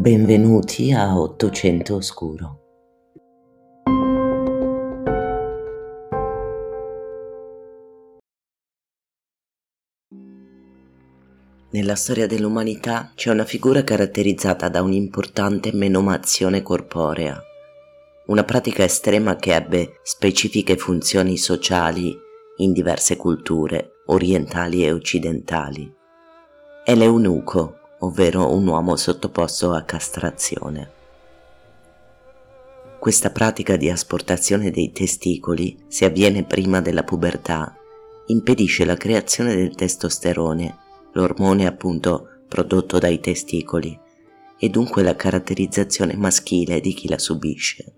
Benvenuti a Ottocento Oscuro. Nella storia dell'umanità c'è una figura caratterizzata da un'importante menomazione corporea, una pratica estrema che ebbe specifiche funzioni sociali in diverse culture orientali e occidentali. È l'eunuco, ovvero un uomo sottoposto a castrazione. Questa pratica di asportazione dei testicoli, se avviene prima della pubertà, impedisce la creazione del testosterone, l'ormone appunto prodotto dai testicoli, e dunque la caratterizzazione maschile di chi la subisce.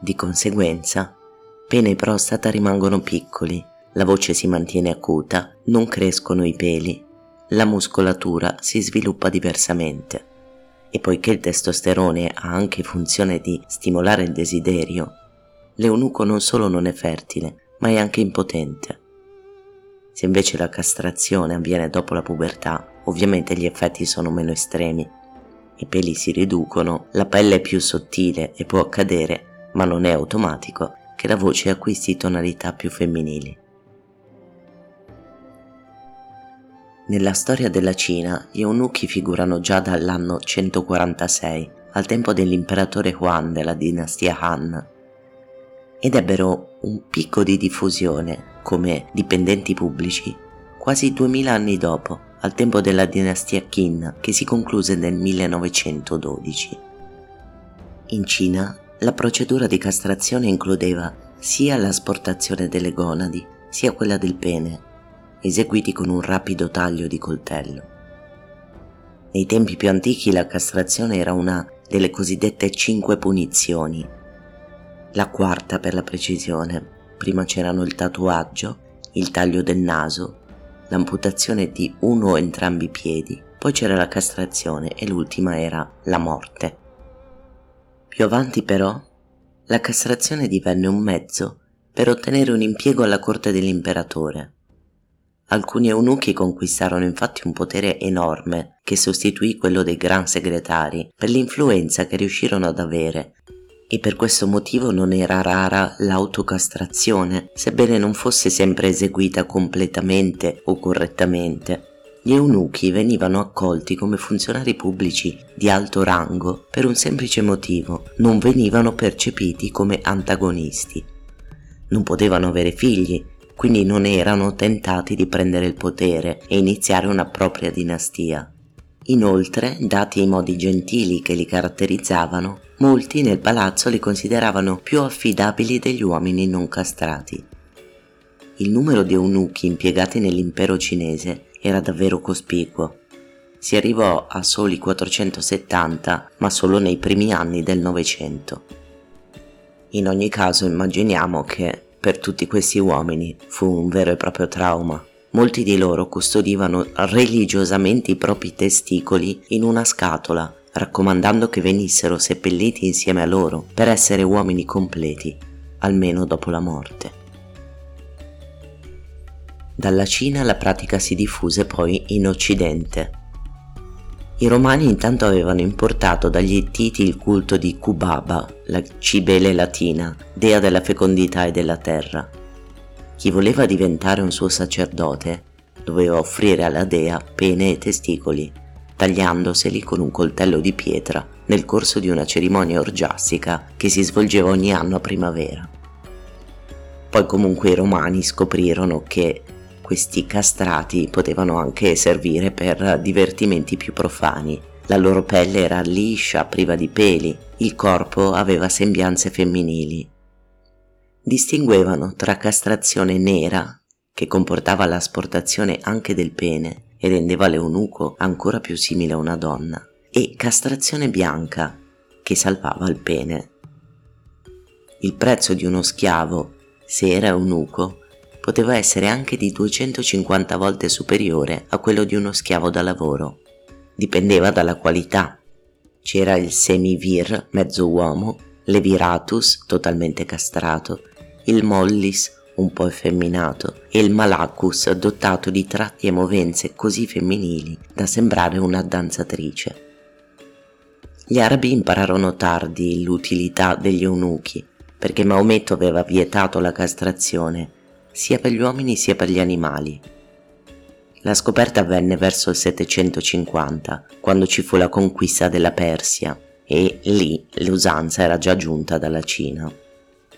Di conseguenza, pene e prostata rimangono piccoli, la voce si mantiene acuta, non crescono i peli, la muscolatura si sviluppa diversamente. E poiché il testosterone ha anche funzione di stimolare il desiderio, l'eunuco non solo non è fertile, ma è anche impotente. Se invece la castrazione avviene dopo la pubertà, ovviamente gli effetti sono meno estremi. I peli si riducono, la pelle è più sottile e può accadere, ma non è automatico, che la voce acquisti tonalità più femminili. Nella storia della Cina gli eunuchi figurano già dall'anno 146, al tempo dell'imperatore Huan della dinastia Han, ed ebbero un picco di diffusione come dipendenti pubblici quasi 2000 anni dopo, al tempo della dinastia Qin che si concluse nel 1912. In Cina la procedura di castrazione includeva sia l'asportazione delle gonadi sia quella del pene eseguiti con un rapido taglio di coltello. Nei tempi più antichi la castrazione era una delle cosiddette cinque punizioni, la quarta per la precisione. Prima c'erano il tatuaggio, il taglio del naso, l'amputazione di uno o entrambi i piedi, poi c'era la castrazione e l'ultima era la morte. Più avanti però, la castrazione divenne un mezzo per ottenere un impiego alla corte dell'imperatore. Alcuni eunuchi conquistarono infatti un potere enorme che sostituì quello dei gran segretari per l'influenza che riuscirono ad avere e per questo motivo non era rara l'autocastrazione, sebbene non fosse sempre eseguita completamente o correttamente. Gli eunuchi venivano accolti come funzionari pubblici di alto rango per un semplice motivo, non venivano percepiti come antagonisti. Non potevano avere figli quindi non erano tentati di prendere il potere e iniziare una propria dinastia. Inoltre, dati i modi gentili che li caratterizzavano, molti nel palazzo li consideravano più affidabili degli uomini non castrati. Il numero di eunuchi impiegati nell'impero cinese era davvero cospicuo. Si arrivò a soli 470, ma solo nei primi anni del Novecento. In ogni caso immaginiamo che per tutti questi uomini fu un vero e proprio trauma. Molti di loro custodivano religiosamente i propri testicoli in una scatola, raccomandando che venissero seppelliti insieme a loro per essere uomini completi, almeno dopo la morte. Dalla Cina la pratica si diffuse poi in Occidente, i romani intanto avevano importato dagli Ittiti il culto di Kubaba, la cibele latina, dea della fecondità e della terra. Chi voleva diventare un suo sacerdote doveva offrire alla dea pene e testicoli, tagliandoseli con un coltello di pietra nel corso di una cerimonia orgiastica che si svolgeva ogni anno a primavera. Poi comunque i romani scoprirono che questi castrati potevano anche servire per divertimenti più profani. La loro pelle era liscia, priva di peli, il corpo aveva sembianze femminili. Distinguevano tra castrazione nera, che comportava l'asportazione anche del pene e rendeva l'eunuco ancora più simile a una donna, e castrazione bianca, che salvava il pene. Il prezzo di uno schiavo, se era eunuco, poteva essere anche di 250 volte superiore a quello di uno schiavo da lavoro. Dipendeva dalla qualità. C'era il semivir, mezzo uomo, l'eviratus, totalmente castrato, il mollis, un po' effeminato, e il malacus, dotato di tratti e movenze così femminili da sembrare una danzatrice. Gli arabi impararono tardi l'utilità degli eunuchi, perché Maometto aveva vietato la castrazione sia per gli uomini sia per gli animali. La scoperta avvenne verso il 750, quando ci fu la conquista della Persia, e lì l'usanza era già giunta dalla Cina.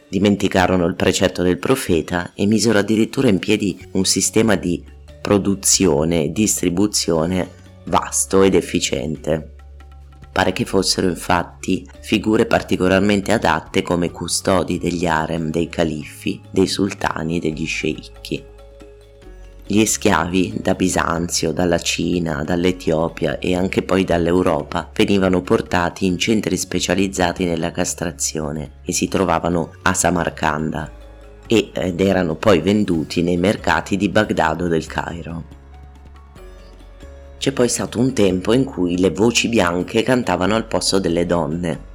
Dimenticarono il precetto del profeta e misero addirittura in piedi un sistema di produzione e distribuzione vasto ed efficiente. Pare che fossero infatti figure particolarmente adatte come custodi degli harem dei califfi, dei sultani e degli sceicchi. Gli schiavi da Bisanzio, dalla Cina, dall'Etiopia e anche poi dall'Europa venivano portati in centri specializzati nella castrazione e si trovavano a Samarcanda ed erano poi venduti nei mercati di Baghdad o del Cairo. C'è poi stato un tempo in cui le voci bianche cantavano al posto delle donne.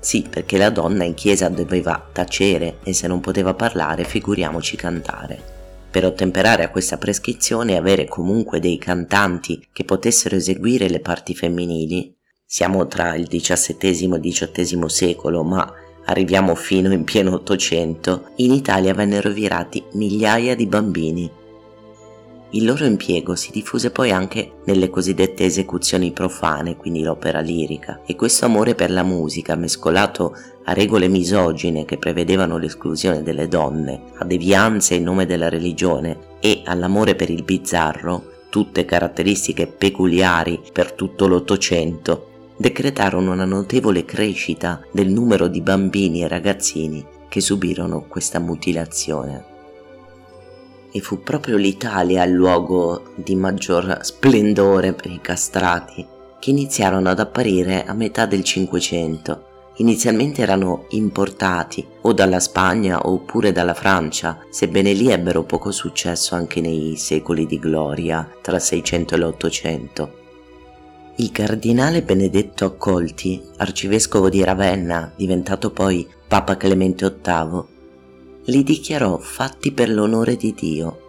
Sì, perché la donna in chiesa doveva tacere e se non poteva parlare, figuriamoci cantare. Per ottemperare a questa prescrizione e avere comunque dei cantanti che potessero eseguire le parti femminili, siamo tra il XVII e il XVIII secolo, ma arriviamo fino in pieno Ottocento, in Italia vennero virati migliaia di bambini. Il loro impiego si diffuse poi anche nelle cosiddette esecuzioni profane, quindi l'opera lirica, e questo amore per la musica, mescolato a regole misogine che prevedevano l'esclusione delle donne, a devianze in nome della religione e all'amore per il bizzarro, tutte caratteristiche peculiari per tutto l'Ottocento, decretarono una notevole crescita del numero di bambini e ragazzini che subirono questa mutilazione. E fu proprio l'Italia il luogo di maggior splendore per i castrati, che iniziarono ad apparire a metà del Cinquecento inizialmente erano importati o dalla Spagna oppure dalla Francia, sebbene lì ebbero poco successo anche nei secoli di gloria tra il 600 e l'800. Il cardinale Benedetto Accolti, arcivescovo di Ravenna, diventato poi Papa Clemente VIII, li dichiarò fatti per l'onore di Dio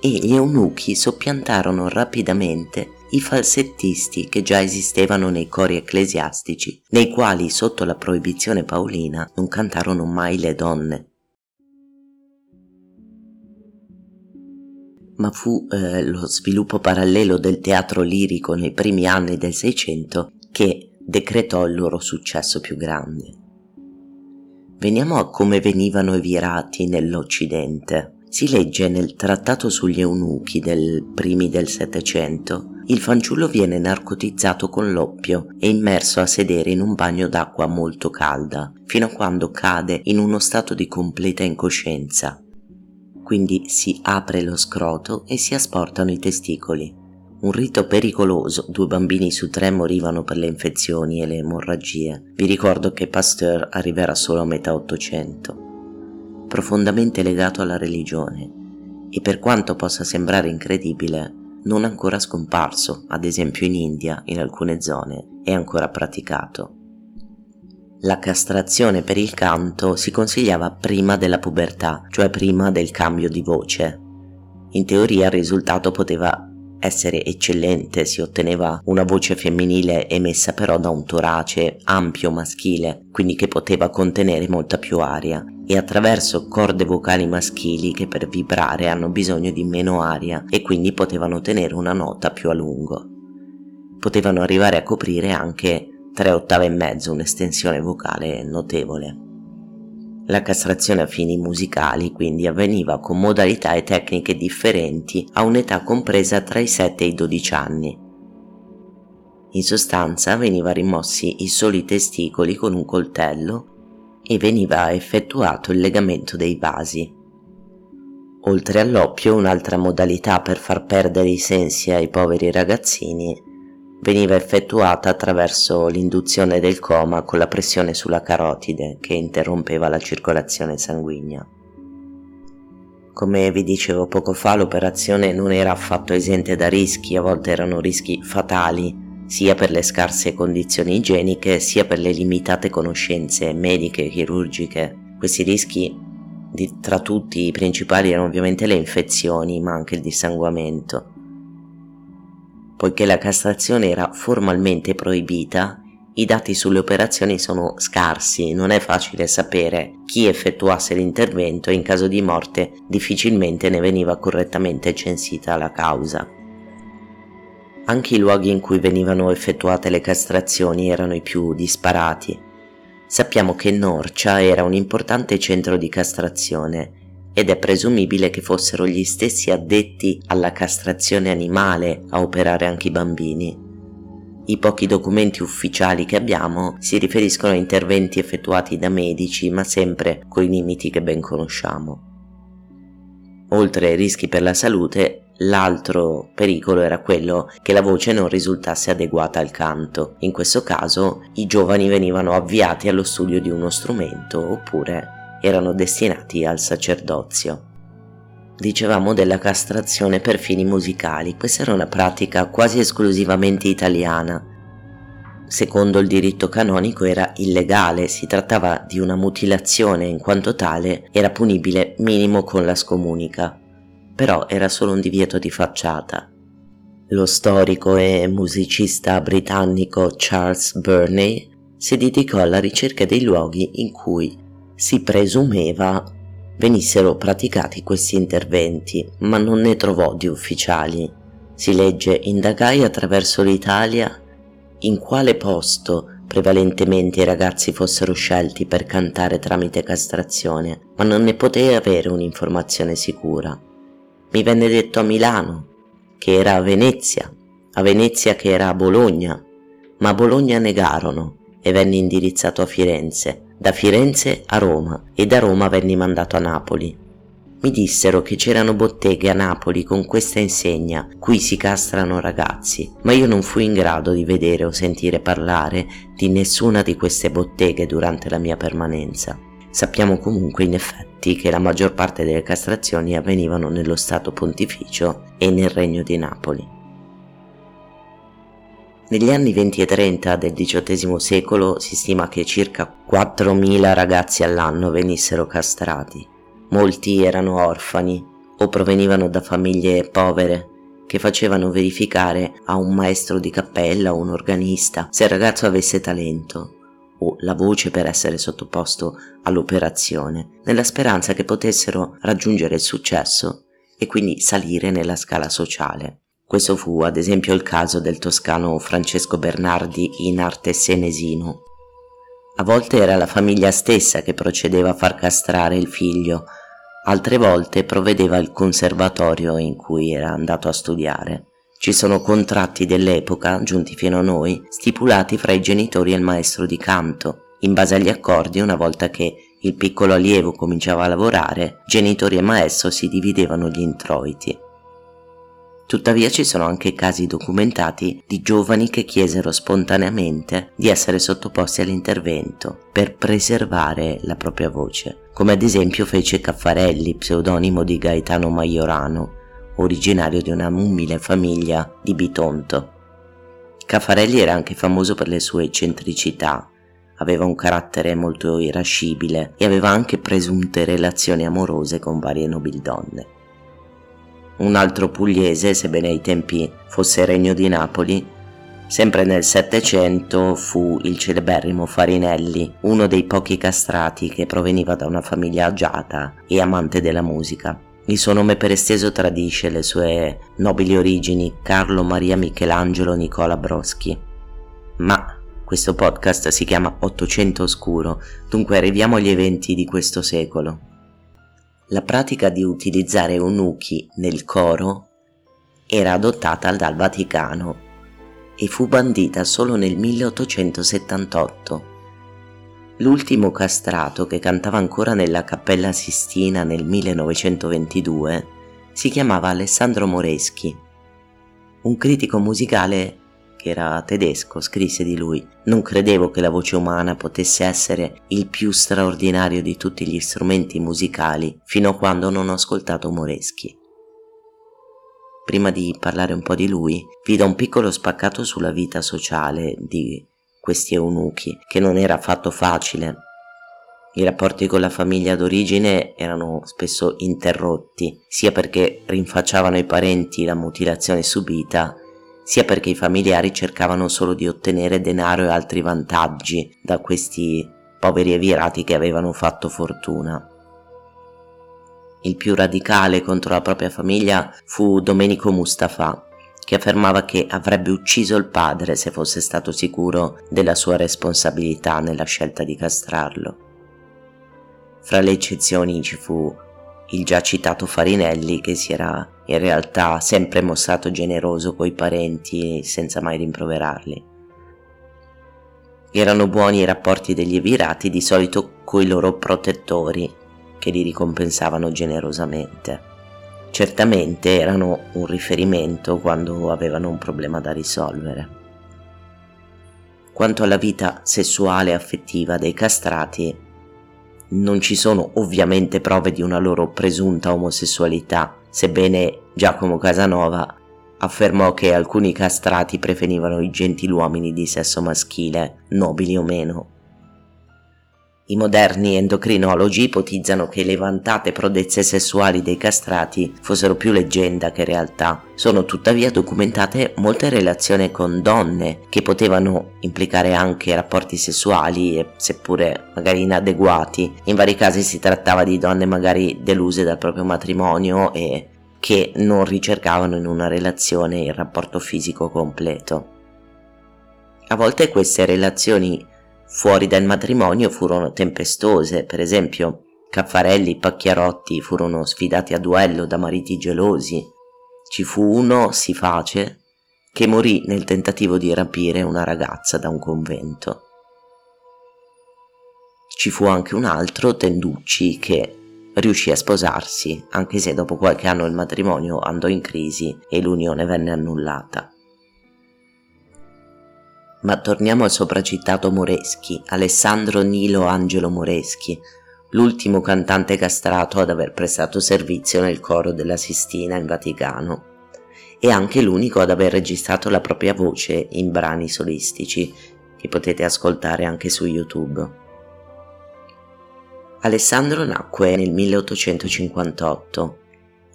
e gli eunuchi soppiantarono rapidamente i falsettisti che già esistevano nei cori ecclesiastici, nei quali sotto la proibizione paolina non cantarono mai le donne. Ma fu eh, lo sviluppo parallelo del teatro lirico nei primi anni del Seicento che decretò il loro successo più grande. Veniamo a come venivano virati nell'Occidente. Si legge nel Trattato sugli Eunuchi del primi del Settecento il fanciullo viene narcotizzato con l'oppio e immerso a sedere in un bagno d'acqua molto calda, fino a quando cade in uno stato di completa incoscienza. Quindi si apre lo scroto e si asportano i testicoli. Un rito pericoloso, due bambini su tre morivano per le infezioni e le emorragie. Vi ricordo che Pasteur arriverà solo a metà Ottocento. Profondamente legato alla religione, e per quanto possa sembrare incredibile, non ancora scomparso, ad esempio in India, in alcune zone, è ancora praticato. La castrazione per il canto si consigliava prima della pubertà, cioè prima del cambio di voce. In teoria il risultato poteva essere eccellente, si otteneva una voce femminile emessa però da un torace ampio maschile, quindi che poteva contenere molta più aria, e attraverso corde vocali maschili che per vibrare hanno bisogno di meno aria e quindi potevano tenere una nota più a lungo. Potevano arrivare a coprire anche tre ottave e mezzo, un'estensione vocale notevole. La castrazione a fini musicali quindi avveniva con modalità e tecniche differenti a un'età compresa tra i 7 e i 12 anni. In sostanza veniva rimossi i soli testicoli con un coltello e veniva effettuato il legamento dei vasi. Oltre all'oppio, un'altra modalità per far perdere i sensi ai poveri ragazzini veniva effettuata attraverso l'induzione del coma con la pressione sulla carotide che interrompeva la circolazione sanguigna. Come vi dicevo poco fa, l'operazione non era affatto esente da rischi, a volte erano rischi fatali, sia per le scarse condizioni igieniche sia per le limitate conoscenze mediche e chirurgiche. Questi rischi di, tra tutti i principali erano ovviamente le infezioni ma anche il dissanguamento. Poiché la castrazione era formalmente proibita, i dati sulle operazioni sono scarsi, non è facile sapere chi effettuasse l'intervento e in caso di morte difficilmente ne veniva correttamente censita la causa. Anche i luoghi in cui venivano effettuate le castrazioni erano i più disparati. Sappiamo che Norcia era un importante centro di castrazione ed è presumibile che fossero gli stessi addetti alla castrazione animale a operare anche i bambini. I pochi documenti ufficiali che abbiamo si riferiscono a interventi effettuati da medici, ma sempre con i limiti che ben conosciamo. Oltre ai rischi per la salute, l'altro pericolo era quello che la voce non risultasse adeguata al canto. In questo caso i giovani venivano avviati allo studio di uno strumento oppure erano destinati al sacerdozio. Dicevamo della castrazione per fini musicali, questa era una pratica quasi esclusivamente italiana. Secondo il diritto canonico era illegale, si trattava di una mutilazione in quanto tale era punibile minimo con la scomunica, però era solo un divieto di facciata. Lo storico e musicista britannico Charles Burney si dedicò alla ricerca dei luoghi in cui si presumeva venissero praticati questi interventi, ma non ne trovò di ufficiali. Si legge indagai attraverso l'Italia in quale posto prevalentemente i ragazzi fossero scelti per cantare tramite castrazione, ma non ne potei avere un'informazione sicura. Mi venne detto a Milano, che era a Venezia, a Venezia che era a Bologna, ma a Bologna negarono e venne indirizzato a Firenze, da Firenze a Roma e da Roma venni mandato a Napoli. Mi dissero che c'erano botteghe a Napoli con questa insegna, qui si castrano ragazzi, ma io non fui in grado di vedere o sentire parlare di nessuna di queste botteghe durante la mia permanenza. Sappiamo comunque in effetti che la maggior parte delle castrazioni avvenivano nello Stato pontificio e nel Regno di Napoli. Negli anni 20 e 30 del XVIII secolo si stima che circa 4.000 ragazzi all'anno venissero castrati. Molti erano orfani o provenivano da famiglie povere che facevano verificare a un maestro di cappella o un organista se il ragazzo avesse talento o la voce per essere sottoposto all'operazione, nella speranza che potessero raggiungere il successo e quindi salire nella scala sociale. Questo fu ad esempio il caso del toscano Francesco Bernardi in arte senesino. A volte era la famiglia stessa che procedeva a far castrare il figlio, altre volte provvedeva il conservatorio in cui era andato a studiare. Ci sono contratti dell'epoca, giunti fino a noi, stipulati fra i genitori e il maestro di canto. In base agli accordi, una volta che il piccolo allievo cominciava a lavorare, genitori e maestro si dividevano gli introiti. Tuttavia ci sono anche casi documentati di giovani che chiesero spontaneamente di essere sottoposti all'intervento per preservare la propria voce, come ad esempio fece Caffarelli, pseudonimo di Gaetano Maiorano, originario di una umile famiglia di Bitonto. Caffarelli era anche famoso per le sue eccentricità, aveva un carattere molto irascibile e aveva anche presunte relazioni amorose con varie nobildonne. Un altro pugliese, sebbene ai tempi fosse regno di Napoli, sempre nel Settecento fu il celeberrimo Farinelli, uno dei pochi castrati che proveniva da una famiglia agiata e amante della musica. Il suo nome per esteso tradisce le sue nobili origini Carlo Maria Michelangelo Nicola Broschi. Ma questo podcast si chiama Ottocento Oscuro, dunque arriviamo agli eventi di questo secolo. La pratica di utilizzare eunuchi nel coro era adottata dal Vaticano e fu bandita solo nel 1878. L'ultimo castrato che cantava ancora nella Cappella Sistina nel 1922 si chiamava Alessandro Moreschi, un critico musicale che era tedesco, scrisse di lui, non credevo che la voce umana potesse essere il più straordinario di tutti gli strumenti musicali fino a quando non ho ascoltato Moreschi. Prima di parlare un po' di lui, vi do un piccolo spaccato sulla vita sociale di questi eunuchi, che non era affatto facile. I rapporti con la famiglia d'origine erano spesso interrotti, sia perché rinfacciavano ai parenti la mutilazione subita, sia perché i familiari cercavano solo di ottenere denaro e altri vantaggi da questi poveri evirati che avevano fatto fortuna. Il più radicale contro la propria famiglia fu Domenico Mustafa, che affermava che avrebbe ucciso il padre se fosse stato sicuro della sua responsabilità nella scelta di castrarlo. Fra le eccezioni ci fu il già citato Farinelli che si era in realtà sempre mostrato generoso coi parenti senza mai rimproverarli. Erano buoni i rapporti degli evirati di solito coi loro protettori che li ricompensavano generosamente. Certamente erano un riferimento quando avevano un problema da risolvere. Quanto alla vita sessuale e affettiva dei castrati, non ci sono ovviamente prove di una loro presunta omosessualità, sebbene Giacomo Casanova affermò che alcuni castrati preferivano i gentiluomini di sesso maschile, nobili o meno, i moderni endocrinologi ipotizzano che le vantate prodezze sessuali dei castrati fossero più leggenda che realtà. Sono tuttavia documentate molte relazioni con donne che potevano implicare anche rapporti sessuali, seppure magari inadeguati. In vari casi si trattava di donne magari deluse dal proprio matrimonio e che non ricercavano in una relazione il rapporto fisico completo. A volte queste relazioni fuori dal matrimonio furono tempestose, per esempio Caffarelli e Pacchiarotti furono sfidati a duello da mariti gelosi. Ci fu uno, si face, che morì nel tentativo di rapire una ragazza da un convento. Ci fu anche un altro, Tenducci, che riuscì a sposarsi, anche se dopo qualche anno il matrimonio andò in crisi e l'unione venne annullata. Ma torniamo al sopracitato Moreschi, Alessandro Nilo Angelo Moreschi, l'ultimo cantante castrato ad aver prestato servizio nel coro della Sistina in Vaticano e anche l'unico ad aver registrato la propria voce in brani solistici che potete ascoltare anche su YouTube. Alessandro nacque nel 1858.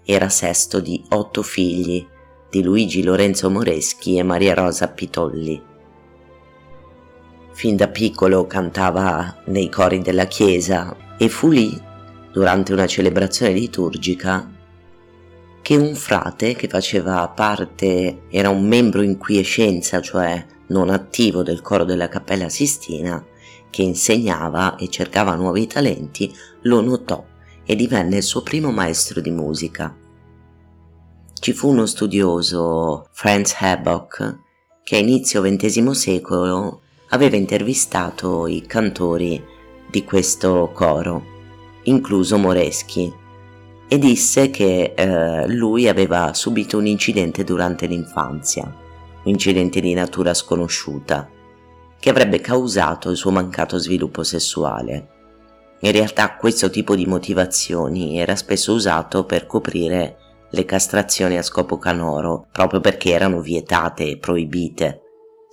Era sesto di otto figli di Luigi Lorenzo Moreschi e Maria Rosa Pitolli. Fin da piccolo cantava nei cori della chiesa e fu lì, durante una celebrazione liturgica, che un frate che faceva parte, era un membro in quiescenza, cioè non attivo del coro della Cappella Sistina, che insegnava e cercava nuovi talenti, lo notò e divenne il suo primo maestro di musica. Ci fu uno studioso, Franz Herbock, che a inizio XX secolo aveva intervistato i cantori di questo coro, incluso Moreschi, e disse che eh, lui aveva subito un incidente durante l'infanzia, un incidente di natura sconosciuta, che avrebbe causato il suo mancato sviluppo sessuale. In realtà questo tipo di motivazioni era spesso usato per coprire le castrazioni a scopo canoro, proprio perché erano vietate e proibite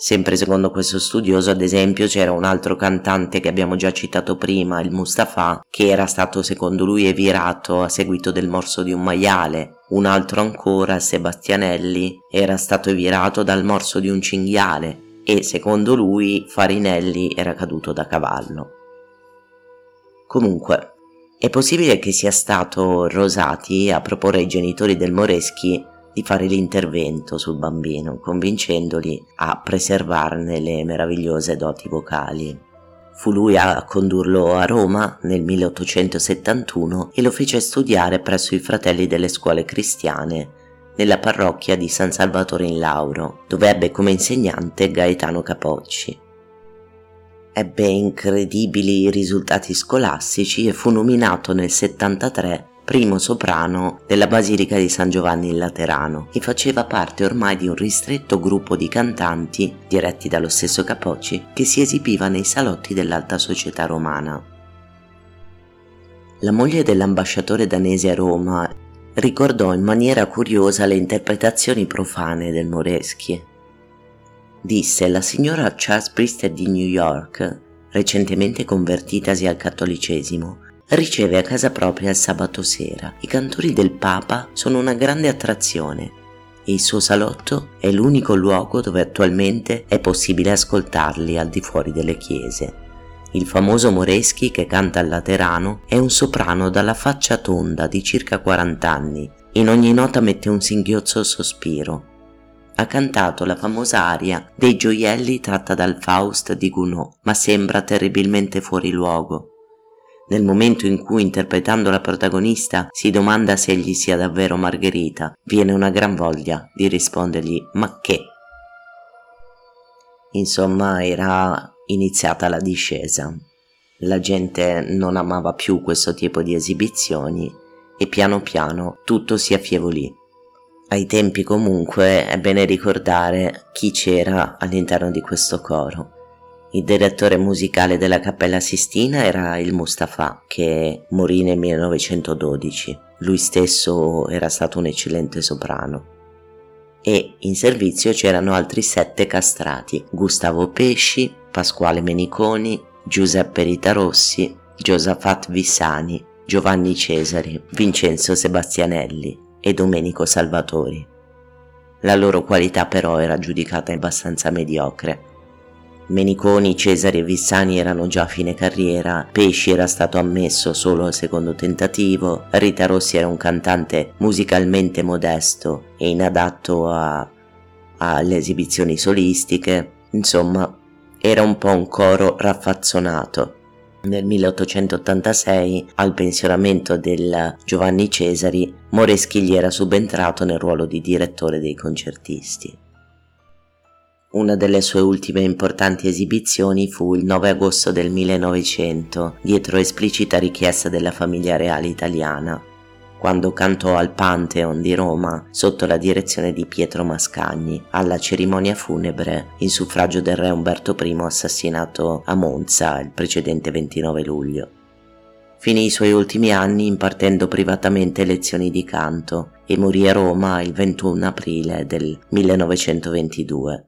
Sempre secondo questo studioso, ad esempio, c'era un altro cantante che abbiamo già citato prima, il Mustafa, che era stato secondo lui evirato a seguito del morso di un maiale. Un altro ancora, Sebastianelli, era stato evirato dal morso di un cinghiale e secondo lui Farinelli era caduto da cavallo. Comunque, è possibile che sia stato Rosati a proporre ai genitori del Moreschi di fare l'intervento sul bambino, convincendoli a preservarne le meravigliose doti vocali. Fu lui a condurlo a Roma nel 1871 e lo fece studiare presso i fratelli delle scuole cristiane nella parrocchia di San Salvatore in Lauro, dove ebbe come insegnante Gaetano Capocci. Ebbe incredibili risultati scolastici e fu nominato nel 73 primo soprano della Basilica di San Giovanni in Laterano e faceva parte ormai di un ristretto gruppo di cantanti, diretti dallo stesso Capocci, che si esibiva nei salotti dell'alta società romana. La moglie dell'ambasciatore danese a Roma ricordò in maniera curiosa le interpretazioni profane del Moreschi. Disse la signora Charles Brister di New York, recentemente convertitasi al cattolicesimo, riceve a casa propria il sabato sera. I cantori del Papa sono una grande attrazione. il suo salotto è l'unico luogo dove attualmente è possibile ascoltarli al di fuori delle chiese. Il famoso Moreschi che canta al Laterano è un soprano dalla faccia tonda di circa 40 anni. In ogni nota mette un singhiozzo sospiro. Ha cantato la famosa aria dei gioielli tratta dal Faust di Gounod, ma sembra terribilmente fuori luogo. Nel momento in cui interpretando la protagonista si domanda se egli sia davvero Margherita, viene una gran voglia di rispondergli ma che? Insomma, era iniziata la discesa. La gente non amava più questo tipo di esibizioni e piano piano tutto si affievolì. Ai tempi comunque è bene ricordare chi c'era all'interno di questo coro. Il direttore musicale della Cappella Sistina era il Mustafa, che morì nel 1912. Lui stesso era stato un eccellente soprano e in servizio c'erano altri sette castrati, Gustavo Pesci, Pasquale Meniconi, Giuseppe Ritarossi, Giosafat Vissani, Giovanni Cesari, Vincenzo Sebastianelli e Domenico Salvatori. La loro qualità però era giudicata abbastanza mediocre Meniconi, Cesare e Vissani erano già a fine carriera, Pesci era stato ammesso solo al secondo tentativo, Rita Rossi era un cantante musicalmente modesto e inadatto a, alle esibizioni solistiche, insomma era un po' un coro raffazzonato. Nel 1886, al pensionamento del Giovanni Cesari, Moreschi gli era subentrato nel ruolo di direttore dei concertisti. Una delle sue ultime importanti esibizioni fu il 9 agosto del 1900, dietro esplicita richiesta della famiglia reale italiana, quando cantò al Pantheon di Roma sotto la direzione di Pietro Mascagni alla cerimonia funebre in suffragio del re Umberto I assassinato a Monza il precedente 29 luglio. Finì i suoi ultimi anni impartendo privatamente lezioni di canto e morì a Roma il 21 aprile del 1922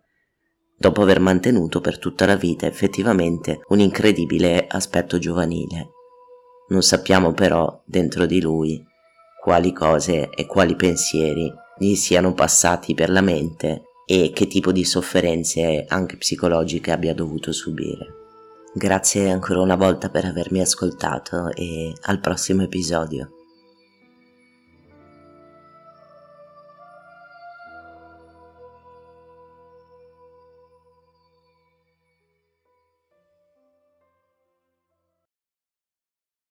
dopo aver mantenuto per tutta la vita effettivamente un incredibile aspetto giovanile. Non sappiamo però dentro di lui quali cose e quali pensieri gli siano passati per la mente e che tipo di sofferenze anche psicologiche abbia dovuto subire. Grazie ancora una volta per avermi ascoltato e al prossimo episodio.